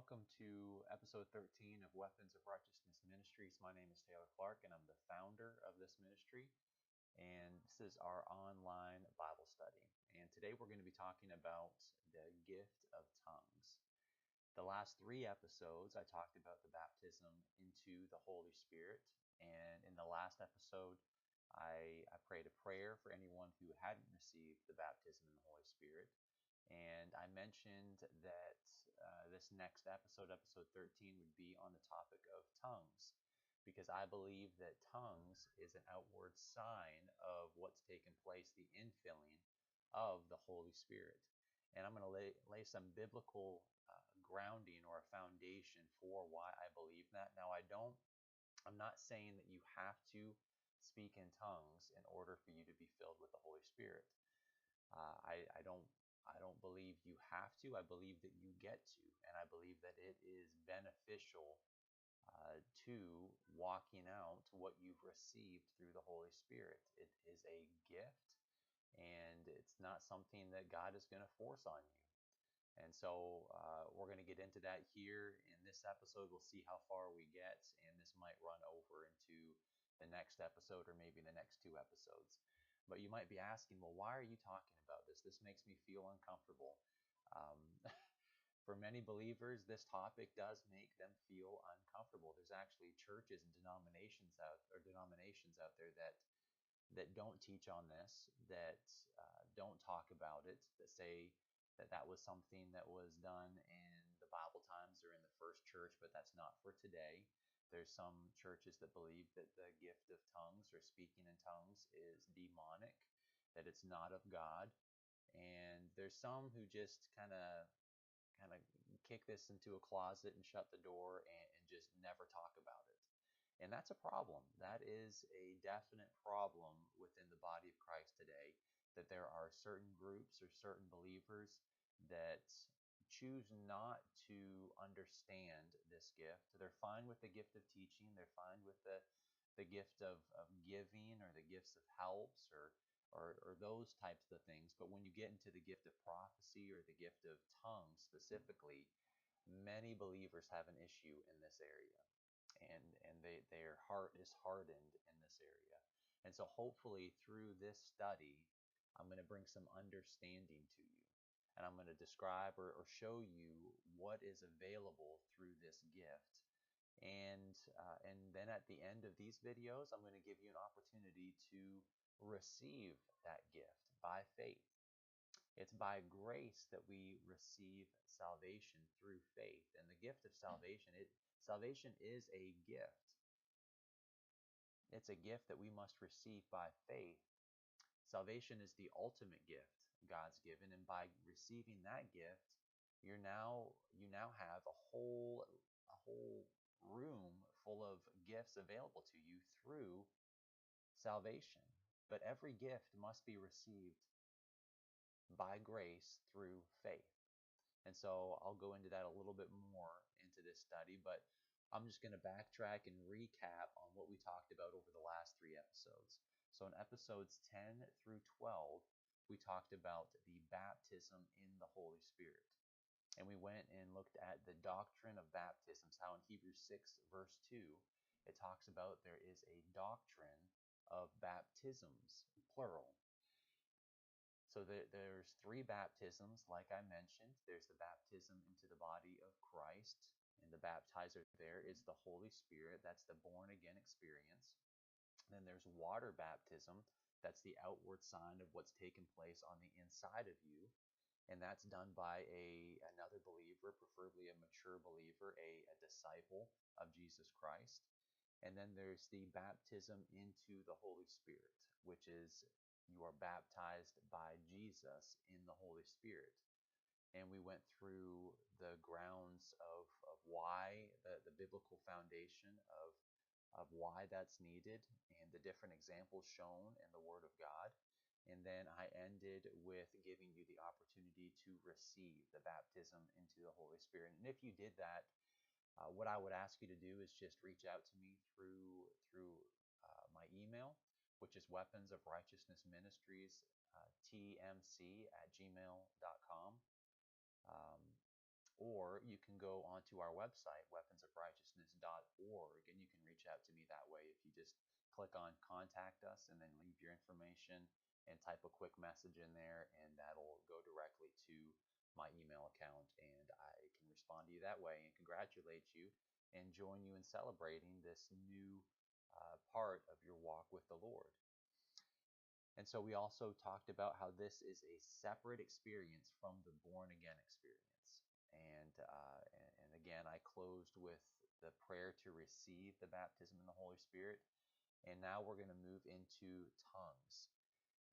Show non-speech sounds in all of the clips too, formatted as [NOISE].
welcome to episode 13 of Weapons of Righteousness Ministries. My name is Taylor Clark, and I'm the founder of this ministry. And this is our online Bible study. And today we're going to be talking about the gift of tongues. The last three episodes, I talked about the baptism into the Holy Spirit. And in the last episode, I, I prayed a prayer for anyone who hadn't received the baptism in the Holy Spirit. And I mentioned that uh, this next episode, episode 13, would be on the topic of tongues, because I believe that tongues is an outward sign of what's taken place, the infilling of the Holy Spirit. And I'm going to lay, lay some biblical uh, grounding or a foundation for why I believe that. Now, I don't, I'm not saying that you have to speak in tongues in order for you to be filled with the Holy Spirit. Uh, I, I don't I don't believe you have to. I believe that you get to. And I believe that it is beneficial uh, to walking out what you've received through the Holy Spirit. It is a gift, and it's not something that God is going to force on you. And so uh, we're going to get into that here in this episode. We'll see how far we get, and this might run over into the next episode or maybe the next two episodes. But you might be asking, well, why are you talking about this? This makes me feel uncomfortable. Um, [LAUGHS] for many believers, this topic does make them feel uncomfortable. There's actually churches and denominations out or denominations out there that that don't teach on this, that uh, don't talk about it, that say that that was something that was done in the Bible times or in the first church, but that's not for today. There's some churches that believe that the gift of tongues or speaking in tongues is demonic, that it's not of God. And there's some who just kind of kind of kick this into a closet and shut the door and, and just never talk about it. And that's a problem. That is a definite problem within the body of Christ today that there are certain groups or certain believers that choose not to understand this gift. They're fine with the gift of teaching, they're fine with the the gift of, of giving or the gifts of helps or, or or those types of things. But when you get into the gift of prophecy or the gift of tongues specifically, many believers have an issue in this area. And and they, their heart is hardened in this area. And so hopefully through this study, I'm going to bring some understanding to you and I'm going to describe or, or, show you what is available through this gift. And, uh, and then at the end of these videos, I'm going to give you an opportunity to receive that gift by faith. It's by grace that we receive salvation through faith. And the gift of salvation, it, salvation is a gift. It's a gift that we must receive by faith. Salvation is the ultimate gift God's given, and by receiving that gift, you're now you now have a whole a whole room full of gifts available to you through salvation. But every gift must be received by grace through faith. And so I'll go into that a little bit more into this study, but I'm just going to backtrack and recap on what we talked about over the last three episodes. So in episodes 10 through 12, we talked about the baptism in the Holy Spirit. And we went and looked at the doctrine of baptisms, how in Hebrews 6, verse 2, it talks about there is a doctrine of baptisms, plural. So there's three baptisms, like I mentioned. There's the baptism into the body of Christ, and the baptizer there is the Holy Spirit. That's the born again experience. Then there's water baptism, that's the outward sign of what's taken place on the inside of you. And that's done by a another believer, preferably a mature believer, a, a disciple of Jesus Christ. And then there's the baptism into the Holy Spirit, which is you are baptized by Jesus in the Holy Spirit. And we went through the grounds of, of why, the, the biblical foundation of of why that's needed and the different examples shown in the Word of God. And then I ended with giving you the opportunity to receive the baptism into the Holy Spirit. And if you did that, uh, what I would ask you to do is just reach out to me through through uh, my email, which is weapons of righteousness ministries uh, tmc at gmail.com. Um, or you can go onto our website, weaponsofrighteousness.org, and you can reach out to me that way if you just click on contact us and then leave your information and type a quick message in there, and that'll go directly to my email account, and I can respond to you that way and congratulate you and join you in celebrating this new uh, part of your walk with the Lord. And so we also talked about how this is a separate experience from the born again experience. And, uh, again, I closed with the prayer to receive the baptism in the Holy Spirit. And now we're going to move into tongues.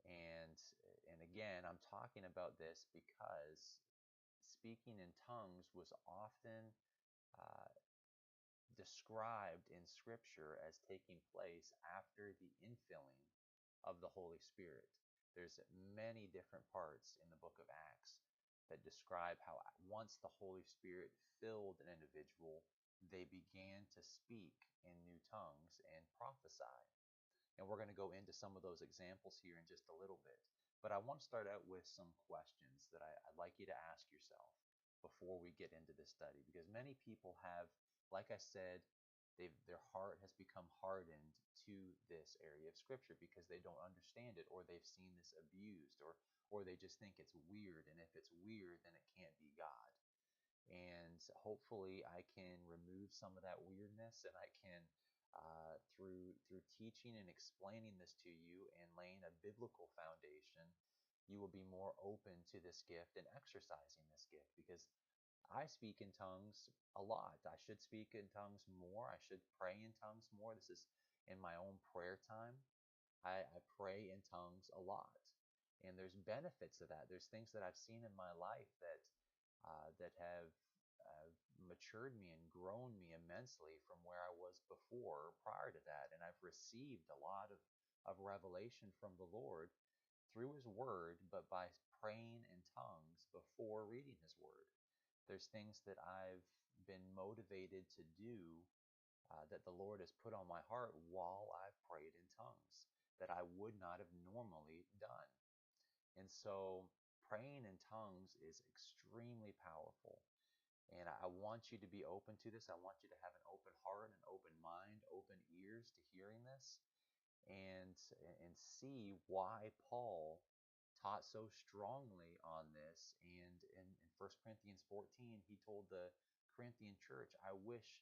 And and again, I'm talking about this because speaking in tongues was often uh, described in Scripture as taking place after the infilling of the Holy Spirit. There's many different parts in the book of Acts that describe how once the Holy Spirit filled an individual, they began to speak in new tongues and prophesy. And we're going to go into some of those examples here in just a little bit. But I want to start out with some questions that I, would like you to ask yourself before we get into this study. Because many people have, like I said, their heart has become hardened to this area of Scripture because they don't understand it or they've seen this abused or, or they just think it's weird. And if it's weird, then it can't be God. And hopefully, I can remove some of that weirdness and I can uh, through through teaching and explaining this to you and laying a biblical foundation, you will be more open to this gift and exercising this gift because I speak in tongues a lot. I should speak in tongues more. I should pray in tongues more. This is in my own prayer time. I, I pray in tongues a lot. And there's benefits of that. There's things that I've seen in my life that uh, that have matured me and grown me immensely from where I was before prior to that. And I've received a lot of, of revelation from the Lord through His Word, but by praying in tongues before reading His Word. There's things that I've been motivated to do uh, that the Lord has put on my heart while I've prayed in tongues that I would not have normally done. And so praying in tongues is extremely powerful. And I want you to be open to this. I want you to have an open heart, an open mind, open ears to hearing this, and and see why Paul taught so strongly on this. And in, in 1 Corinthians 14, he told the Corinthian church, I wish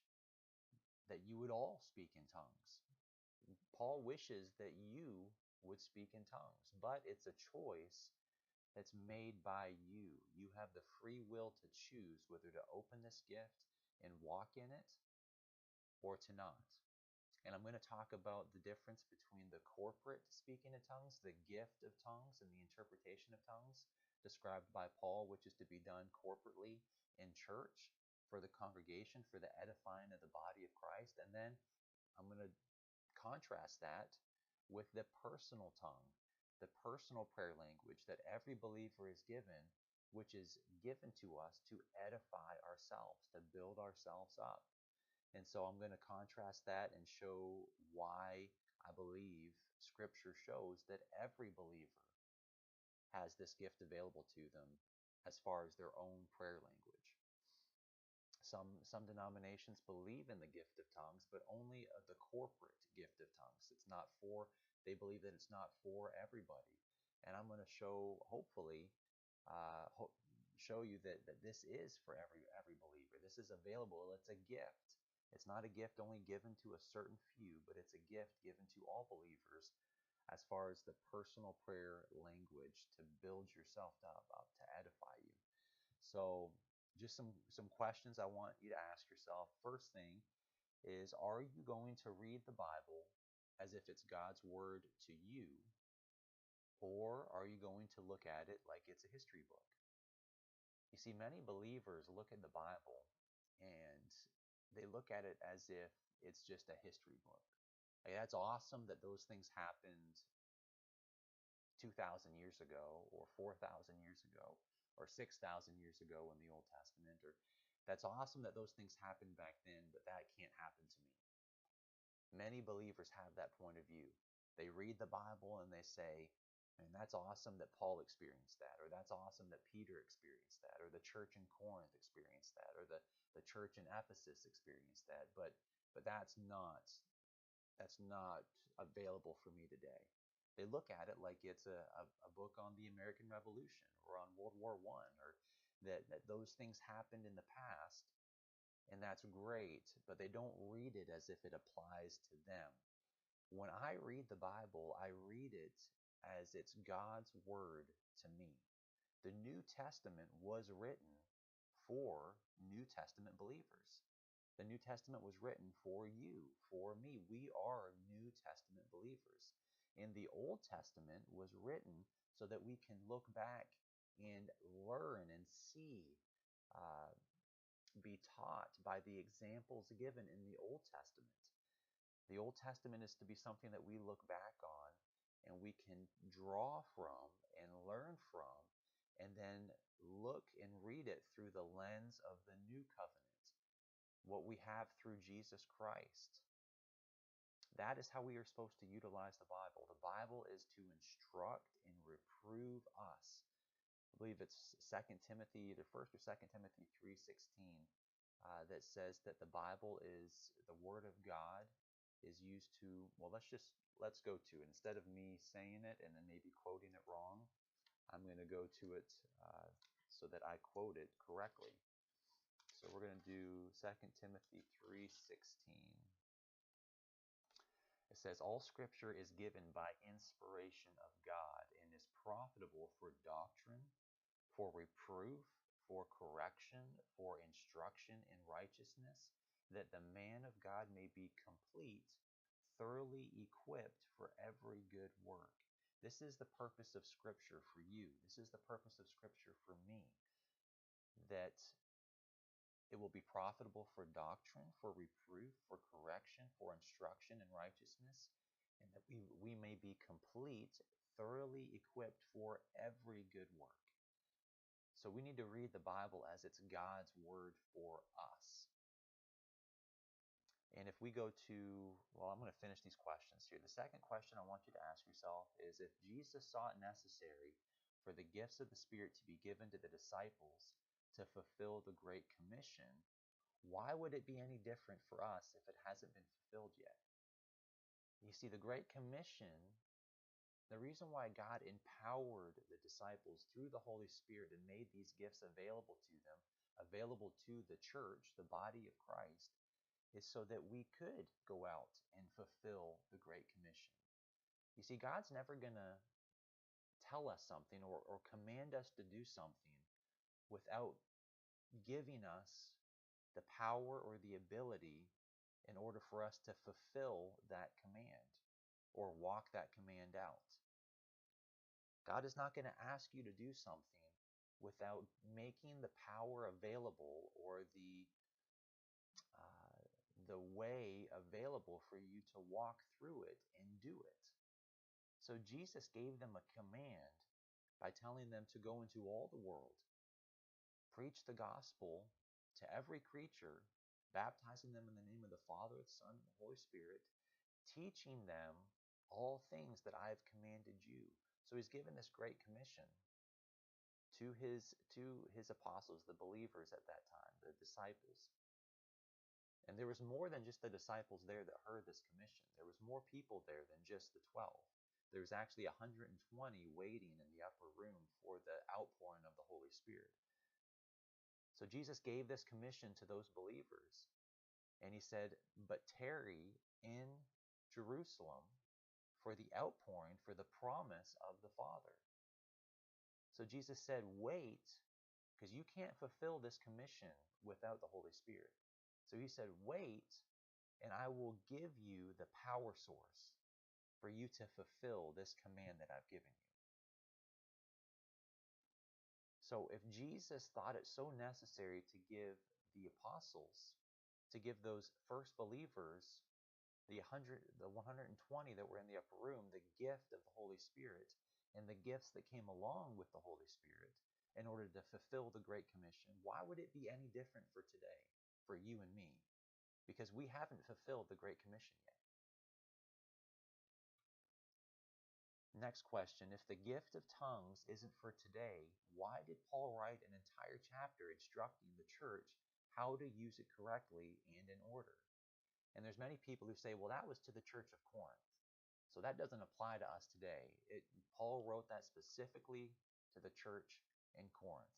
that you would all speak in tongues. Paul wishes that you would speak in tongues, but it's a choice that's made by you. You have the free will to choose whether to open this gift and walk in it or to not. And I'm going to talk about the difference between the corporate speaking in tongues, the gift of tongues, and the interpretation of tongues described by Paul, which is to be done corporately in church for the congregation, for the edifying of the body of Christ. And then I'm going to contrast that with the personal tongue the personal prayer language that every believer is given, which is given to us to edify ourselves, to build ourselves up. And so I'm going to contrast that and show why I believe Scripture shows that every believer has this gift available to them as far as their own prayer language. Some, some denominations believe in the gift of tongues, but only the corporate gift of tongues. It's not for they believe that it's not for everybody. And I'm going to show, hopefully, uh, ho- show you that, that this is for every every believer. This is available. It's a gift. It's not a gift only given to a certain few, but it's a gift given to all believers as far as the personal prayer language to build yourself up, up to edify you. So just some some questions I want you to ask yourself. First thing is are you going to read the Bible as if it's God's word to you? Or are you going to look at it like it's a history book? You see, many believers look at the Bible and they look at it as if it's just a history book. Like, that's awesome that those things happened 2,000 years ago, or 4,000 years ago, or 6,000 years ago in the Old Testament, or that's awesome that those things happened back then, but that can't happen to me. Many believers have that point of view. They read the Bible and they say, And that's awesome that Paul experienced that, or that's awesome that Peter experienced that, or the church in Corinth experienced that, or the, the church in Ephesus experienced that. But but that's not that's not available for me today. They look at it like it's a, a, a book on the American Revolution or on World War One, or that, that those things happened in the past, and that's great, but they don't read it as if it applies to them. When I read the Bible, I read it as it's God's word to me. The New Testament was written for New Testament believers. The New Testament was written for you, for me. We are New Testament believers. And the Old Testament was written so that we can look back and learn and see, uh, be taught by the examples given in the Old Testament. The Old Testament is to be something that we look back on and we can draw from and learn from and then look and read it through the lens of the new covenant, what we have through Jesus Christ. That is how we are supposed to utilize the Bible. The Bible is to instruct and reprove us. I believe it's 2 Timothy, either 1st or 2 Timothy 3.16, uh, that says that the Bible is the Word of God is used to, well, let's just, let's go to it. Instead of me saying it and then maybe quoting it wrong, I'm going to go to it uh, so that I quote it correctly. So we're going to do 2 Timothy 3.16. It says, All scripture is given by inspiration of God and is profitable for doctrine, for reproof, for correction, for instruction in righteousness, that the man of God may be complete, thoroughly equipped for every good work. This is the purpose of Scripture for you. This is the purpose of Scripture for me. That it will be profitable for doctrine, for reproof, for instruction in righteousness, and that we, we may be complete, thoroughly equipped for every good work. So we need to read the Bible as it's God's word for us. And if we go to, well, I'm going to finish these questions here. The second question I want you to ask yourself is if Jesus saw it necessary for the gifts of the Spirit to be given to the disciples to fulfill the Great Commission, why would it be any different for us if it hasn't been fulfilled yet? You see, the Great Commission, the reason why God empowered the disciples through the Holy Spirit and made these gifts available to them, available to the church, the body of Christ, is so that we could go out and fulfill the Great Commission. You see, God's never going to tell us something or, or command us to do something without giving us the power or the ability in order for us to fulfill that command or walk that command out. God is not going to ask you to do something without making the power available or the uh, the way available for you to walk through it and do it. So Jesus gave them a command by telling them to go into all the world, preach the gospel to every creature, baptizing them in the name of the Father, the Son, and the Holy Spirit, teaching them all things that I have commanded you. So he's given this great commission to his to his apostles, the believers at that time, the disciples. And there was more than just the disciples there that heard this commission. There was more people there than just the 12. There was actually 120 waiting in the upper room for the outpouring of the Holy Spirit. So Jesus gave this commission to those believers. And he said, But tarry in Jerusalem for the outpouring, for the promise of the Father. So Jesus said, Wait, because you can't fulfill this commission without the Holy Spirit. So he said, Wait, and I will give you the power source for you to fulfill this command that I've given you. So if Jesus thought it so necessary to give the apostles, to give those first believers, the 100, the 120 that were in the upper room, the gift of the Holy Spirit and the gifts that came along with the Holy Spirit in order to fulfill the Great Commission, why would it be any different for today? for you and me because we haven't fulfilled the Great Commission yet. Next question If the gift of tongues isn't for today, why did Paul write an entire chapter instructing the church how to use it correctly and in order? And there's many people who say, well, that was to the church of Corinth. So that doesn't apply to us today. It, Paul wrote that specifically to the church in Corinth.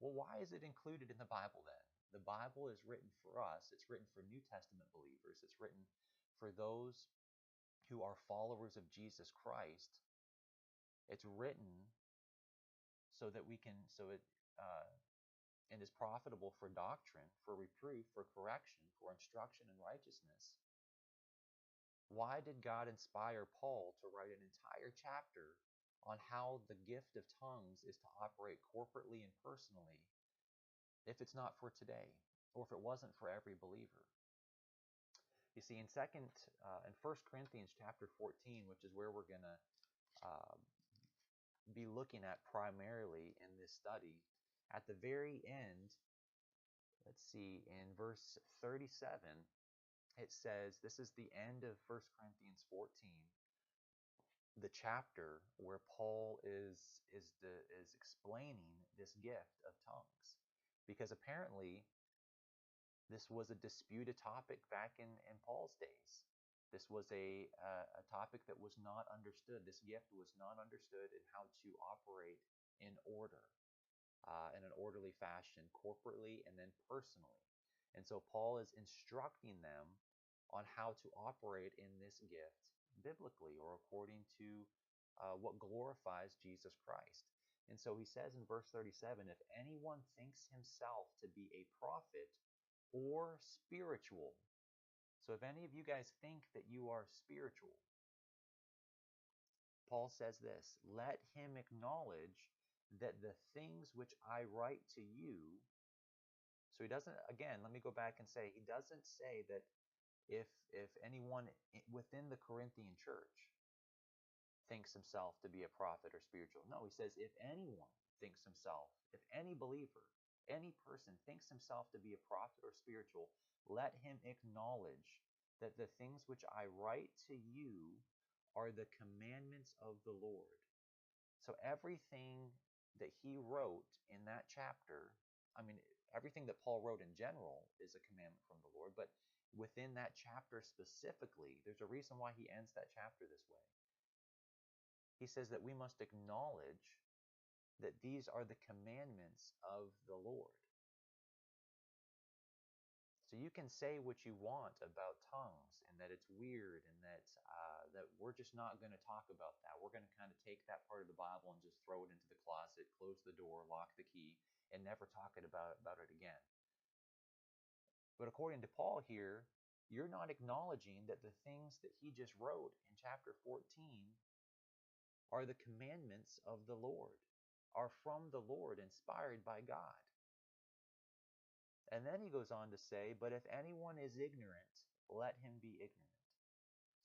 Well, why is it included in the Bible then? The Bible is written for us. It's written for New Testament believers. It's written for those who are followers of Jesus Christ. It's written so that we can, so it, uh, and is profitable for doctrine, for reproof, for correction, for instruction in righteousness. Why did God inspire Paul to write an entire chapter on how the gift of tongues is to operate corporately and personally if it's not for today or if it wasn't for every believer? You see, in second, uh, in First Corinthians chapter 14, which is where we're going to uh, be looking at primarily in this study, at the very end, let's see, in verse 37, it says, this is the end of 1 Corinthians 14, the chapter where Paul is is the, is explaining this gift of tongues. Because apparently this was a disputed topic back in, in Paul's days. This was a, uh, a topic that was not understood. This gift was not understood in how to operate in order, uh, in an orderly fashion, corporately and then personally. And so Paul is instructing them on how to operate in this gift biblically or according to uh, what glorifies Jesus Christ. And so he says in verse 37 if anyone thinks himself to be a prophet or spiritual, so if any of you guys think that you are spiritual, Paul says this let him acknowledge that the things which I write to you. So he doesn't, again, let me go back and say, he doesn't say that if, if anyone within the Corinthian church thinks himself to be a prophet or spiritual. No, he says, if anyone thinks himself, if any believer, any person thinks himself to be a prophet or spiritual, let him acknowledge that the things which I write to you are the commandments of the Lord. So everything that he wrote in that chapter, I mean, everything that Paul wrote in general is a commandment from the Lord, but within that chapter specifically, there's a reason why he ends that chapter this way. He says that we must acknowledge that these are the commandments of the Lord. So you can say what you want about tongues and that it's weird and that uh, that we're just not going to talk about that. We're going to kind of take that part of the Bible and just throw it into the closet, close the door, lock the key, and never talk it about about it again. But according to Paul here, you're not acknowledging that the things that he just wrote in chapter 14 are the commandments of the Lord, are from the Lord, inspired by God. And then he goes on to say, But if anyone is ignorant, let him be ignorant.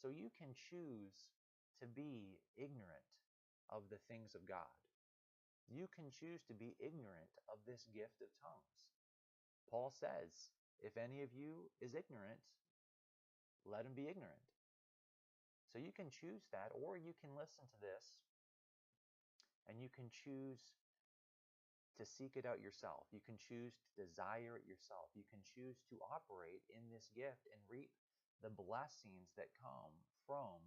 So you can choose to be ignorant of the things of God. You can choose to be ignorant of this gift of tongues. Paul says, If any of you is ignorant, let him be ignorant. So you can choose that, or you can listen to this and you can choose to seek it out yourself. You can choose to desire it yourself. You can choose to operate in this gift and reap the blessings that come from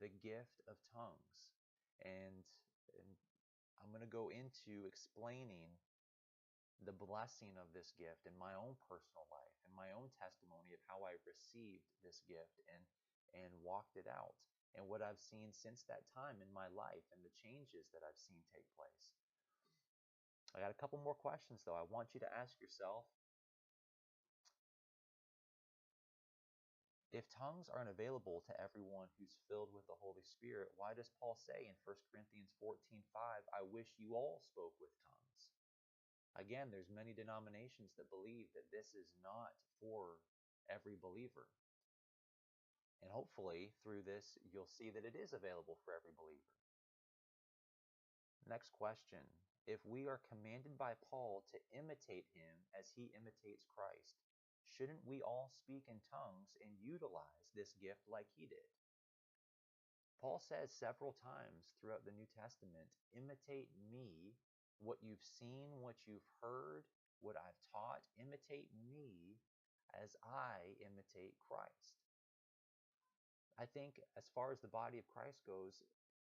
the gift of tongues. And, and I'm going to go into explaining the blessing of this gift in my own personal life and my own testimony of how I received this gift and and walked it out and what I've seen since that time in my life and the changes that I've seen take place. I got a couple more questions though. I want you to ask yourself if tongues aren't available to everyone who's filled with the Holy Spirit, why does Paul say in 1 Corinthians 14:5, I wish you all spoke with tongues? Again, there's many denominations that believe that this is not for every believer. And hopefully, through this, you'll see that it is available for every believer. Next question if we are commanded by Paul to imitate him as he imitates Christ, shouldn't we all speak in tongues and utilize this gift like he did? Paul says several times throughout the New Testament, imitate me, what you've seen, what you've heard, what I've taught, imitate me as I imitate Christ. I think as far as the body of Christ goes,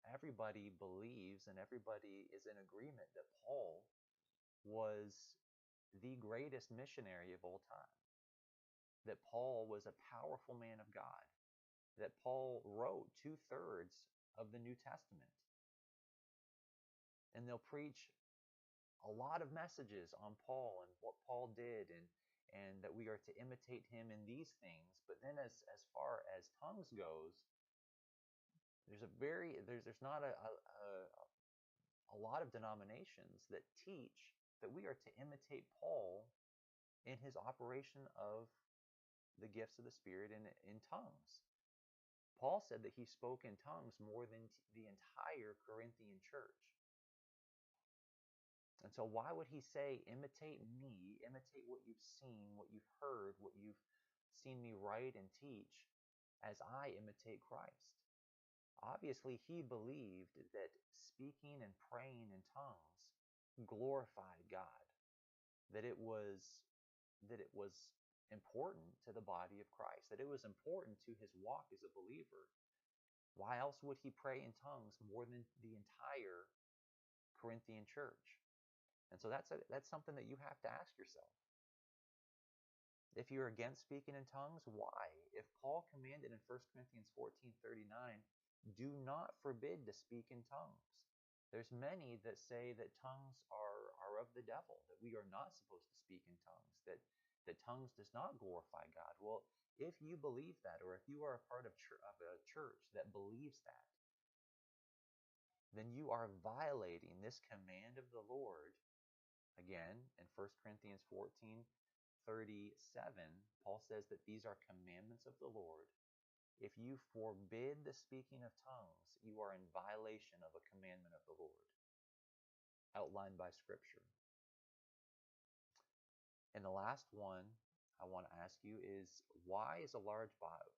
everybody believes and everybody is in agreement that Paul was the greatest missionary of all time. That Paul was a powerful man of God. That Paul wrote two thirds of the New Testament. And they'll preach a lot of messages on Paul and what Paul did and and that we are to imitate him in these things. But then as as far as tongues goes, there's a very there's there's not a, a, a lot of denominations that teach that we are to imitate Paul in his operation of the gifts of the Spirit in, in tongues. Paul said that he spoke in tongues more than the entire Corinthian church. And so, why would he say, imitate me, imitate what you've seen, what you've heard, what you've seen me write and teach, as I imitate Christ? Obviously, he believed that speaking and praying in tongues glorified God, that it was that it was important to the body of Christ, that it was important to his walk as a believer. Why else would he pray in tongues more than the entire Corinthian church? And so that's a, that's something that you have to ask yourself. If you're against speaking in tongues, why? If Paul commanded in 1 Corinthians 14 39, do not forbid to speak in tongues. There's many that say that tongues are, are of the devil, that we are not supposed to speak in tongues, that, that tongues does not glorify God. Well, if you believe that, or if you are a part of, ch- of a church that believes that, then you are violating this command of the Lord Again, in 1 Corinthians 14 37, Paul says that these are commandments of the Lord. If you forbid the speaking of tongues, you are in violation of a commandment of the Lord outlined by Scripture. And the last one I want to ask you is why is a large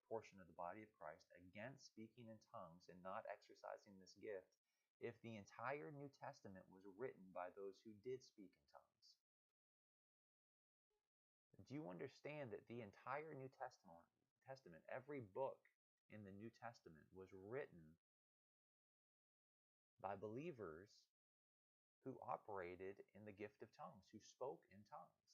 portion of the body of Christ against speaking in tongues and not exercising this gift if the entire New Testament was written by those who did speak in tongues? Do you understand that the entire New Testament, Testament, every book in the New Testament was written by believers who operated in the gift of tongues, who spoke in tongues?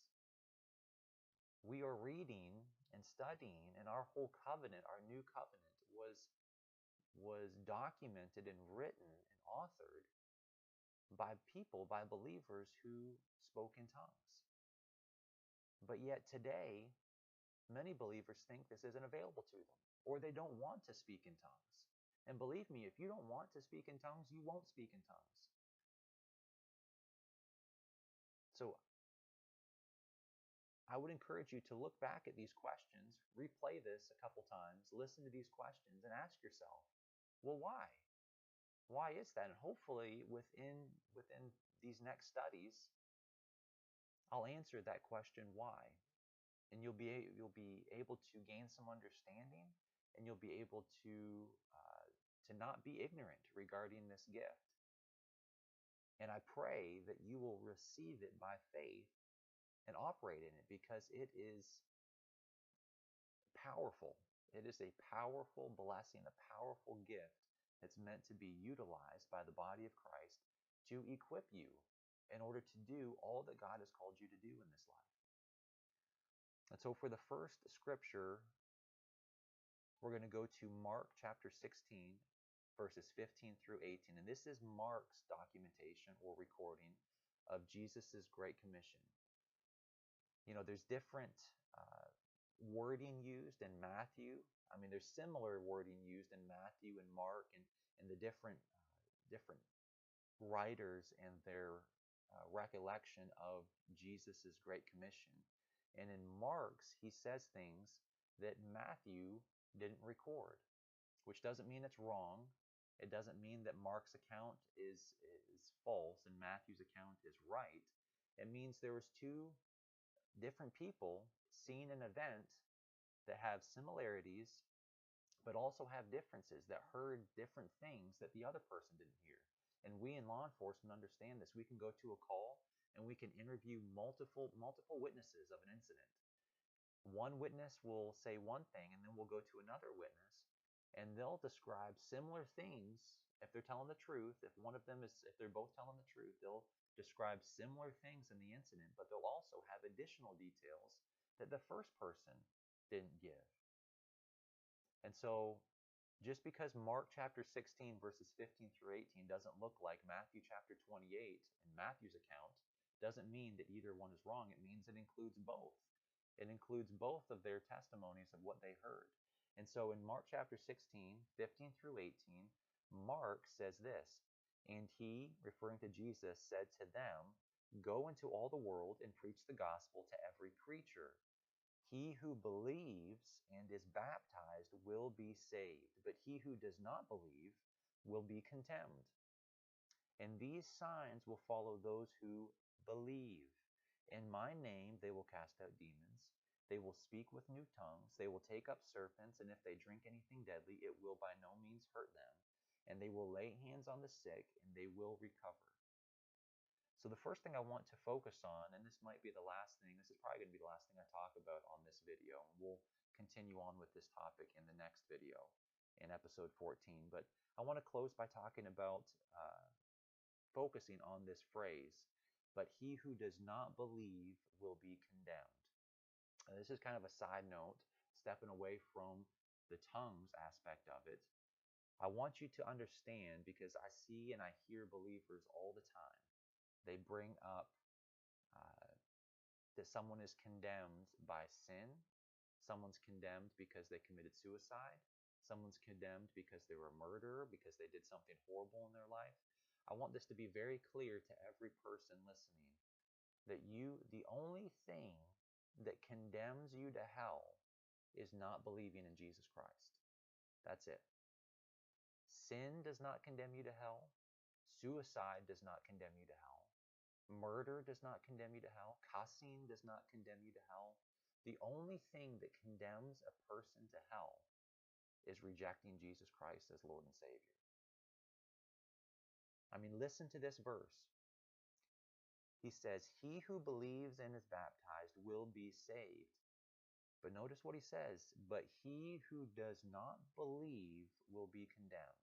We are reading and studying, and our whole covenant, our new covenant, was was documented and written and authored by people, by believers who spoke in tongues. But yet today, many believers think this isn't available to them, or they don't want to speak in tongues. And believe me, if you don't want to speak in tongues, you won't speak in tongues. So I would encourage you to look back at these questions, replay this a couple times, listen to these questions, and ask yourself well, why? Why is that? And hopefully, within within these next studies, I'll answer that question why, and you'll be you'll be able to gain some understanding, and you'll be able to uh, to not be ignorant regarding this gift. And I pray that you will receive it by faith and operate in it because it is powerful. It is a powerful blessing, a powerful gift that's meant to be utilized by the body of Christ to equip you in order to do all that God has called you to do in this life. And so, for the first scripture, we're going to go to Mark chapter 16, verses 15 through 18. And this is Mark's documentation or recording of Jesus' Great Commission. You know, there's different uh, wording used in Matthew. I mean, there's similar wording used in Matthew and Mark and, and the different uh, different writers and their uh, recollection of Jesus' Great Commission. And in Mark's, he says things that Matthew didn't record, which doesn't mean it's wrong. It doesn't mean that Mark's account is is false and Matthew's account is right. It means there was two different people seeing an event that have similarities, but also have differences that heard different things that the other person didn't hear. And we in law enforcement understand this. We can go to a call and we can interview multiple multiple witnesses of an incident. One witness will say one thing and then we'll go to another witness and they'll describe similar things if they're telling the truth. If one of them is if they're both telling the truth, they'll describe similar things in the incident, but they'll also have additional details that the first person didn't give. And so just because Mark chapter 16 verses 15 through 18 doesn't look like Matthew chapter 28 in Matthew's account doesn't mean that either one is wrong. It means it includes both. It includes both of their testimonies of what they heard. And so in Mark chapter 16, 15 through 18, Mark says this, and he, referring to Jesus, said to them, Go into all the world and preach the gospel to every creature. He who believes and is baptized will be saved, but he who does not believe will be condemned. And these signs will follow those who believe. In my name they will cast out demons. They will speak with new tongues. They will take up serpents, and if they drink anything deadly, it will by no means hurt them. And they will lay hands on the sick, and they will recover. So the first thing I want to focus on, and this might be the last thing, this is probably going to be the last thing I talk about on this video, and we'll continue on with this topic in the next video in episode 14. But I want to close by talking about uh, focusing on this phrase, but he who does not believe will be condemned. And this is kind of a side note, stepping away from the tongues aspect of it. I want you to understand because I see and I hear believers all the time they bring up uh, that someone is condemned by sin, someone's condemned because they committed suicide, someone's condemned because they were a murderer, because they did something horrible in their life. I want this to be very clear to every person listening that you, the only thing that condemns you to hell is not believing in Jesus Christ. That's it. Sin does not condemn you to hell. Suicide does not condemn you to hell. Murder does not condemn you to hell. Cussing does not condemn you to hell. The only thing that condemns a person to hell is rejecting Jesus Christ as Lord and Savior. I mean, listen to this verse. He says, He who believes and is baptized will be saved. But notice what he says, but he who does not believe will be condemned.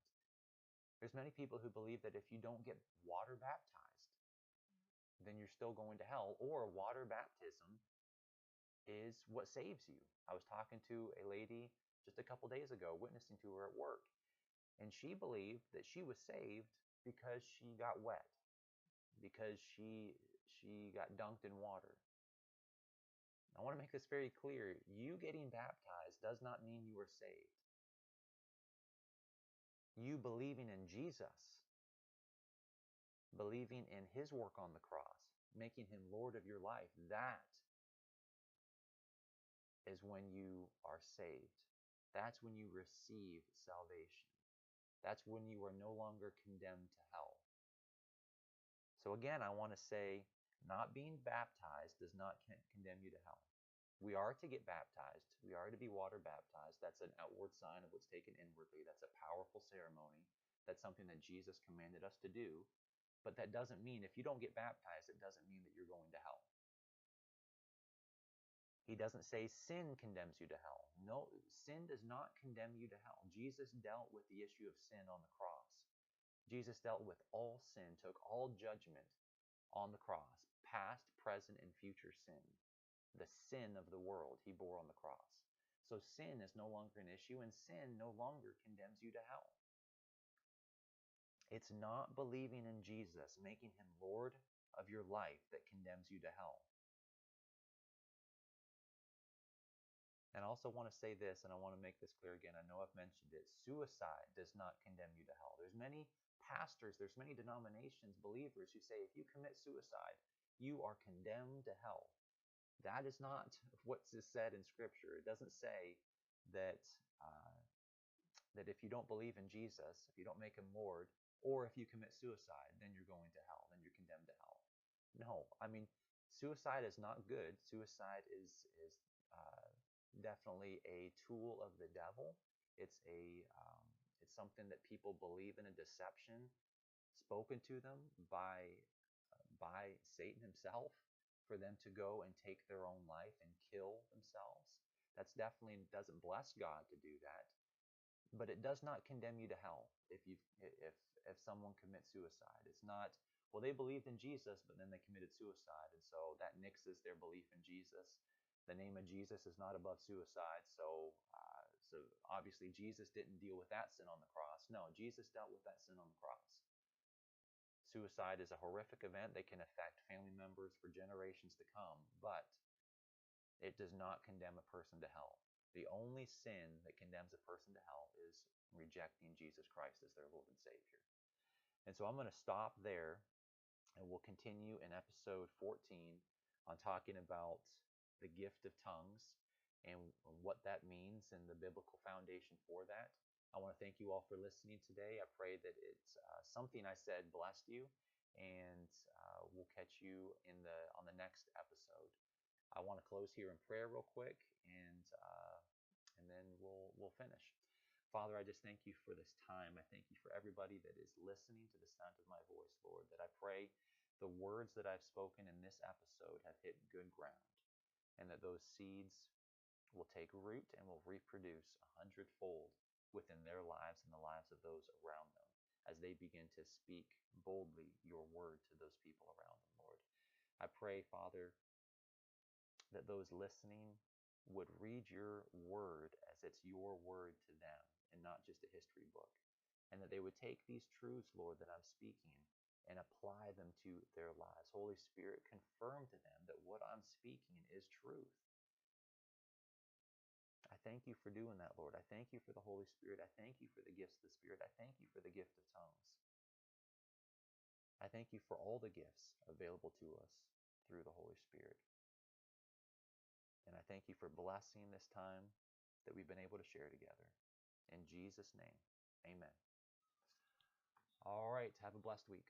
There's many people who believe that if you don't get water baptized, then you're still going to hell. Or water baptism is what saves you. I was talking to a lady just a couple days ago, witnessing to her at work, and she believed that she was saved because she got wet, because she she got dunked in water. I want to make this very clear. You getting baptized does not mean you are saved. You believing in Jesus believing in his work on the cross, making him Lord of your life, that is when you are saved. That's when you receive salvation. That's when you are no longer condemned to hell. So, again, I want to say not being baptized does not condemn you to hell. We are to get baptized. We are to be water baptized. That's an outward sign of what's taken inwardly. That's a powerful ceremony. That's something that Jesus commanded us to do. But that doesn't mean if you don't get baptized, it doesn't mean that you're going to hell. He doesn't say sin condemns you to hell. No, sin does not condemn you to hell. Jesus dealt with the issue of sin on the cross. Jesus dealt with all sin, took all judgment on the cross, past, present, and future sin. The sin of the world he bore on the cross. So sin is no longer an issue, and sin no longer condemns you to hell. It's not believing in Jesus, making him Lord of your life, that condemns you to hell. And I also want to say this, and I want to make this clear again. I know I've mentioned it. Suicide does not condemn you to hell. There's many pastors, there's many denominations, believers who say if you commit suicide, you are condemned to hell. That is not [LAUGHS] what's said in Scripture. It doesn't say that uh, that if you don't believe in Jesus, if you don't make him Lord, or if you commit suicide, then you're going to hell, then you're condemned to hell. No, I mean, suicide is not good. Suicide is is uh, definitely a tool of the devil, It's a um, it's something that people believe in a deception spoken to them by by Satan himself for them to go and take their own life and kill themselves. That's definitely doesn't bless God to do that. But it does not condemn you to hell if you if if someone commits suicide. It's not well they believed in Jesus but then they committed suicide and so that nixes their belief in Jesus. The name of Jesus is not above suicide, so uh, so obviously Jesus didn't deal with that sin on the cross. No, Jesus dealt with that sin on the cross. Suicide is a horrific event that can affect family members for generations to come, but it does not condemn a person to hell. The only sin that condemns a person to hell is rejecting Jesus Christ as their Lord and Savior. And so I'm going to stop there and we'll continue in episode 14 on talking about the gift of tongues and what that means and the biblical foundation for that. I want to thank you all for listening today. I pray that it's uh, something I said blessed you, and uh, we'll catch you in the on the next episode. I want to close here in prayer real quick, and uh, and then we'll we'll finish. Father, I just thank you for this time. I thank you for everybody that is listening to the sound of my voice, Lord. That I pray the words that I've spoken in this episode have hit good ground, and that those seeds will take root and will reproduce a hundredfold within their lives and the lives of those around them as they begin to speak boldly your word to those people around them, Lord. I pray, Father, that those listening would read your word as it's your word to them and not just a history book. And that they would take these truths, Lord, that I'm speaking and apply them to their lives. Holy Spirit, confirm to them that what I'm speaking is truth thank you for doing that, Lord. I thank you for the Holy Spirit. I thank you for the gifts of the Spirit. I thank you for the gift of tongues. I thank you for all the gifts available to us through the Holy Spirit. And I thank you for blessing this time that we've been able to share together. In Jesus' name, amen. All right, have a blessed week.